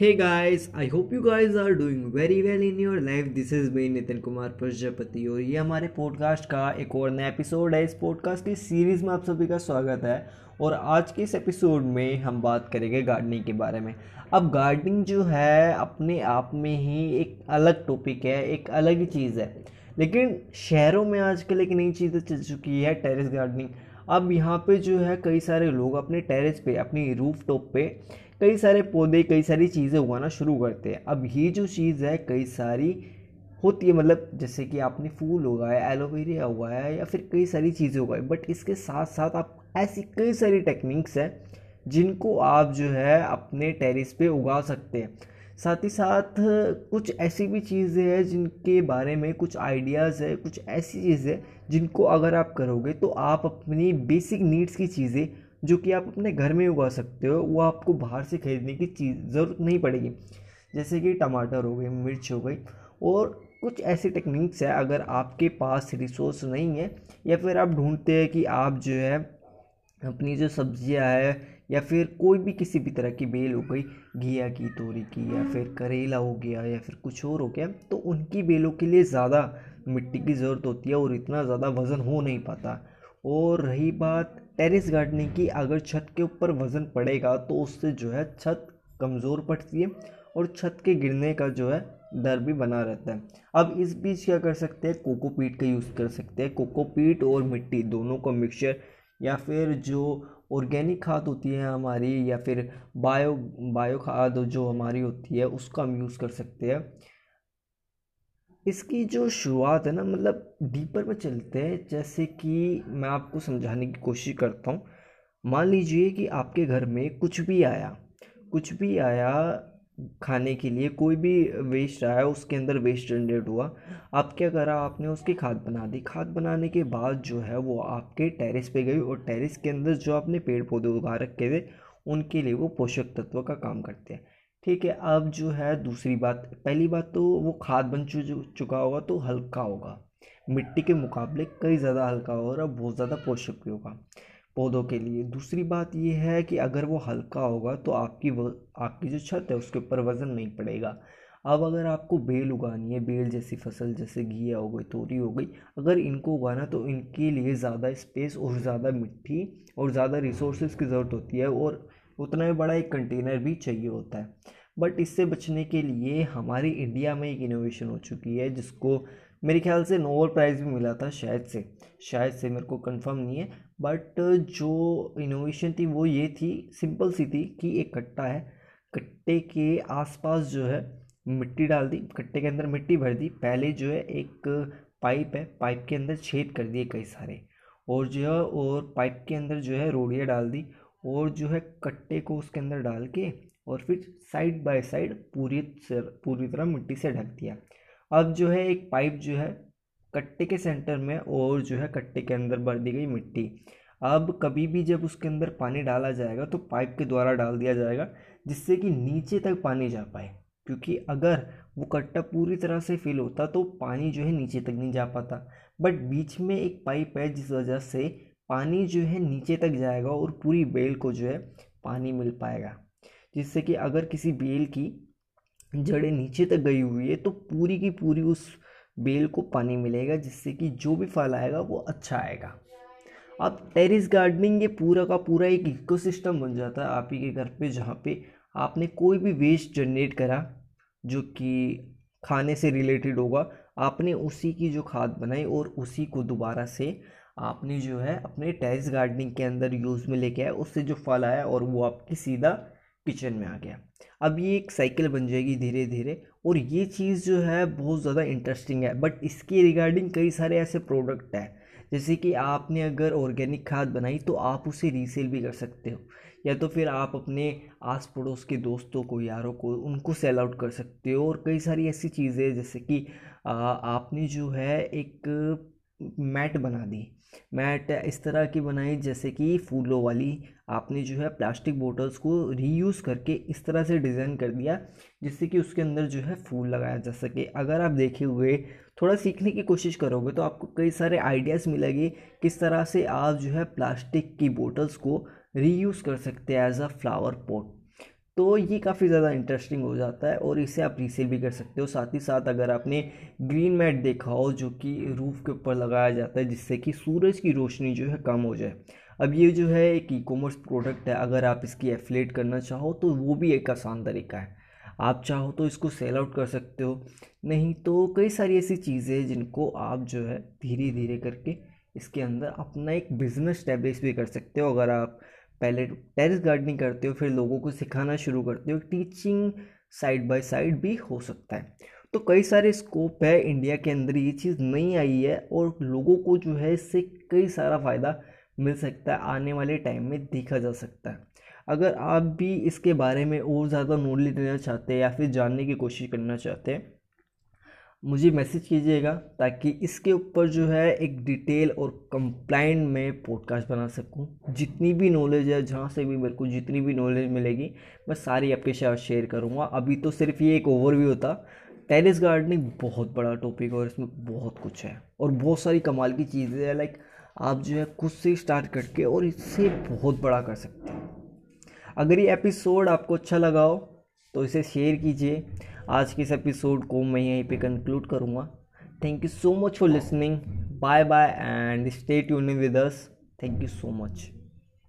Hey guys, I hope you guys are doing very well in your life. This is me Nitin Kumar Prajapati और ये हमारे podcast का एक और नया एपिसोड है। इस पॉडकास्ट की सीरीज़ में आप सभी का स्वागत है। और आज के इस एपिसोड में हम बात करेंगे गार्डनिंग के बारे में। अब गार्डनिंग जो है अपने आप में ही एक अलग टॉपिक है एक अलग ही चीज़ है। लेकिन शहरों में आजकल एक नई चीज़ चल चुकी है टेरेस गार्डनिंग अब यहाँ पे जो है कई सारे लोग अपने टेरेस पे अपनी रूफ टॉप पे कई सारे पौधे, कई सारी चीज़ें उगाना शुरू करते हैं। अब ये जो चीज़ है, कई सारी होती है मतलब जैसे कि आपने फूल उगाया एलोवेरिया उगाया या फिर कई सारी चीज़ें उगाई बट इसके साथ साथ आप ऐसी कई सारी टेक्निक्स हैं जिनको आप जो है अपने टेरिस पे उगा सकते हैं। साथ ही साथ कुछ ऐसी भी चीज़ें हैं जिनके बारे में कुछ आइडियाज़ है, कुछ ऐसी चीज़ें जिनको अगर आप करोगे तो आप अपनी बेसिक नीड्स की चीज़ें जो कि आप अपने घर में उगा सकते हो, वो आपको बाहर से खरीदने की चीज़, ज़रूरत नहीं पड़ेगी। जैसे कि टमाटर हो गई मिर्च हो गई, और कुछ ऐसी टेक्निक्स है, अगर आपके पास रिसोर्स नहीं है, या फिर आप ढूंढते हैं कि आप जो है, अपनी जो सब्ज़ियाँ है, या फिर कोई भी किसी भी तरह की बेल हो गई, घिया की, तोरी की, या फिर करेला हो गया, या फिर कुछ और हो गया तो उनकी बेलों के लिए ज़्यादा मिट्टी की ज़रूरत होती है, और इतना ज़्यादा वज़न हो नहीं पाता। और रही बात टेरिस गार्डनिंग की, अगर छत के ऊपर वज़न पड़ेगा तो उससे जो है छत कमज़ोर पड़ती है और छत के गिरने का जो है डर भी बना रहता है। अब इस बीच क्या कर सकते हैं? कोकोपीट का यूज़ कर सकते हैं। कोकोपीट और मिट्टी दोनों का मिक्सचर या फिर जो ऑर्गेनिक खाद होती है हमारी या फिर बायो बायो खाद जो हमारी होती है, उसका हम यूज़ कर सकते हैं। इसकी जो शुरुआत है ना मतलब डीपर में चलते हैं, जैसे कि मैं आपको समझाने की कोशिश करता हूँ। मान लीजिए कि आपके घर में कुछ भी आया, कुछ भी आया खाने के लिए, कोई भी वेस्ट आया, उसके अंदर वेस्ट जनरेट हुआ, आप क्या करा आपने उसकी खाद बना दी। खाद बनाने के बाद जो है वो आपके टेरिस पे गई और टेरिस के अंदर जो आपने पेड़ पौधे उगा रखे थे, उनके लिए वो पोषक तत्व का काम करते हैं। ठीक है अब जो है दूसरी बात। पहली बात तो वो खाद बन चु चुका होगा तो हल्का होगा। मिट्टी के मुकाबले कई ज़्यादा हल्का होगा और बहुत ज़्यादा पोषक भी होगा पौधों के लिए। दूसरी बात ये है कि अगर वो हल्का होगा तो आपकी व, आपकी जो छत है उसके ऊपर वज़न नहीं पड़ेगा। अब अगर आपको बेल उगानी है बेल जैसी फ़सल जैसे घिया हो गई तोरी हो गई अगर इनको उगाना तो इनके लिए ज़्यादा स्पेस और ज़्यादा मिट्टी और ज़्यादा रिसोर्सेज की ज़रूरत होती है और उतना ही बड़ा एक कंटेनर भी चाहिए होता है। बट इससे बचने के लिए हमारी इंडिया में एक इनोवेशन हो चुकी है, जिसको मेरे ख्याल से नोबल प्राइज़ भी मिला था शायद से। शायद से मेरे को कंफर्म नहीं है बट जो इनोवेशन थी वो ये थी सिंपल सी थी कि एक कट्टा है, कट्टे के आसपास जो है मिट्टी डाल दी, कट्टे के अंदर मिट्टी भर दी, पहले जो है एक पाइप है, पाइप के अंदर छेद कर दिए कई सारे, और जो है, और पाइप के अंदर जो है रोड़ियाँ डाल दी और जो है कट्टे को उसके अंदर डाल के और फिर साइड बाय साइड पूरी पूरी तरह मिट्टी से ढक दिया। अब जो है एक पाइप जो है कट्टे के सेंटर में और जो है कट्टे के अंदर भर दी गई मिट्टी। अब कभी भी जब उसके अंदर पानी डाला जाएगा तो पाइप के द्वारा डाल दिया जाएगा, जिससे कि नीचे तक पानी जा पाए। क्योंकि अगर वो कट्टा पूरी तरह से फिल होता तो पानी जो है नीचे तक नहीं जा पाता। बट बीच में एक पाइप है जिस वजह से पानी जो है नीचे तक जाएगा और पूरी बेल को जो है पानी मिल पाएगा। जिससे कि अगर किसी बेल की जड़ें नीचे तक गई हुई है तो पूरी की पूरी उस बेल को पानी मिलेगा, जिससे कि जो भी फल आएगा वो अच्छा आएगा। अब टेरिस गार्डनिंग ये पूरा का पूरा एक इकोसिस्टम बन जाता है आप ही के घर पे, जहाँ पे आपने कोई भी वेस्ट जनरेट करा, जो कि खाने से रिलेटेड होगा, आपने उसी की जो खाद बनाई और उसी को दोबारा से आपने जो है अपने टेरिस गार्डनिंग के अंदर यूज़ में लेके आया, उससे जो फल आया और वो आपकी सीधा किचन में आ गया। अब ये एक साइकिल बन जाएगी धीरे धीरे और ये चीज़ जो है बहुत ज़्यादा इंटरेस्टिंग है बट इसके रिगार्डिंग कई सारे ऐसे प्रोडक्ट हैं। जैसे कि आपने अगर ऑर्गेनिक खाद बनाई तो आप उसे रीसेल भी कर सकते हो। या तो फिर आप अपने आस पड़ोस के दोस्तों को, यारों को, उनको सेल आउट कर सकते हो और कई सारी ऐसी चीज़ें जैसे कि आपने जो है एक मैट बना दी। मैट इस तरह की बनाई जैसे कि फूलों वाली। आपने जो है प्लास्टिक बोटल्स को रीयूज़ करके इस तरह से डिज़ाइन कर दिया, जिससे कि उसके अंदर जो है फूल लगाया जा सके। अगर आप देखे हुए थोड़ा सीखने की कोशिश करोगे तो आपको कई सारे आइडियाज़ मिलेंगे किस तरह से आप जो है प्लास्टिक की बोटल्स को रीयूज़ कर सकते हैं एज अ फ्लावर पॉट। तो ये काफ़ी ज़्यादा इंटरेस्टिंग हो जाता है और इसे आप रीसेल भी कर सकते हो। साथ ही साथ अगर आपने ग्रीन मैट देखा हो, जो कि रूफ़ के ऊपर लगाया जाता है, जिससे कि सूरज की रोशनी जो है कम हो जाए। अब ये जो है एक ई कॉमर्स प्रोडक्ट है। अगर आप इसकी एफलेट करना चाहो तो वो भी एक आसान तरीका है। आप चाहो तो इसको सेल आउट कर सकते हो। नहीं तो कई सारी ऐसी चीज़ें हैं जिनको आप जो है धीरे धीरे करके इसके अंदर अपना एक बिज़नेस स्टैब्लिश भी कर सकते हो। अगर आप पहले टेरिस गार्डनिंग करते हो, फिर लोगों को सिखाना शुरू करते हो टीचिंग साइड बाय साइड भी हो सकता है। तो कई सारे स्कोप है इंडिया के अंदर, ये चीज़ नहीं आई है और लोगों को जो है इससे कई सारा फ़ायदा मिल सकता है, आने वाले टाइम में देखा जा सकता है। अगर आप भी इसके बारे में और ज़्यादा नॉलेज लेना चाहते हैं या फिर जानने की कोशिश करना चाहते हैं मुझे मैसेज कीजिएगा ताकि इसके ऊपर जो है एक डिटेल और कंप्लाइंट में पॉडकास्ट बना सकूँ। जितनी भी नॉलेज है, जहाँ से भी मेरे को जितनी भी नॉलेज मिलेगी, मैं सारी आपके साथ शेयर करूँगा। अभी तो सिर्फ़ ये एक ओवरव्यू होता टेरिस गार्डनिंग बहुत बड़ा टॉपिक है और इसमें बहुत कुछ है और बहुत सारी कमाल की चीज़ें हैं। लाइक आप जो है खुद से स्टार्ट करके और इससे बहुत बड़ा कर सकते हैं। अगर ये एपिसोड आपको अच्छा लगा हो तो इसे शेयर कीजिए। आज के इस एपिसोड को मैं यहीं पे कंक्लूड करूँगा। Thank you so much for listening bye bye and stay tune with us thank you so much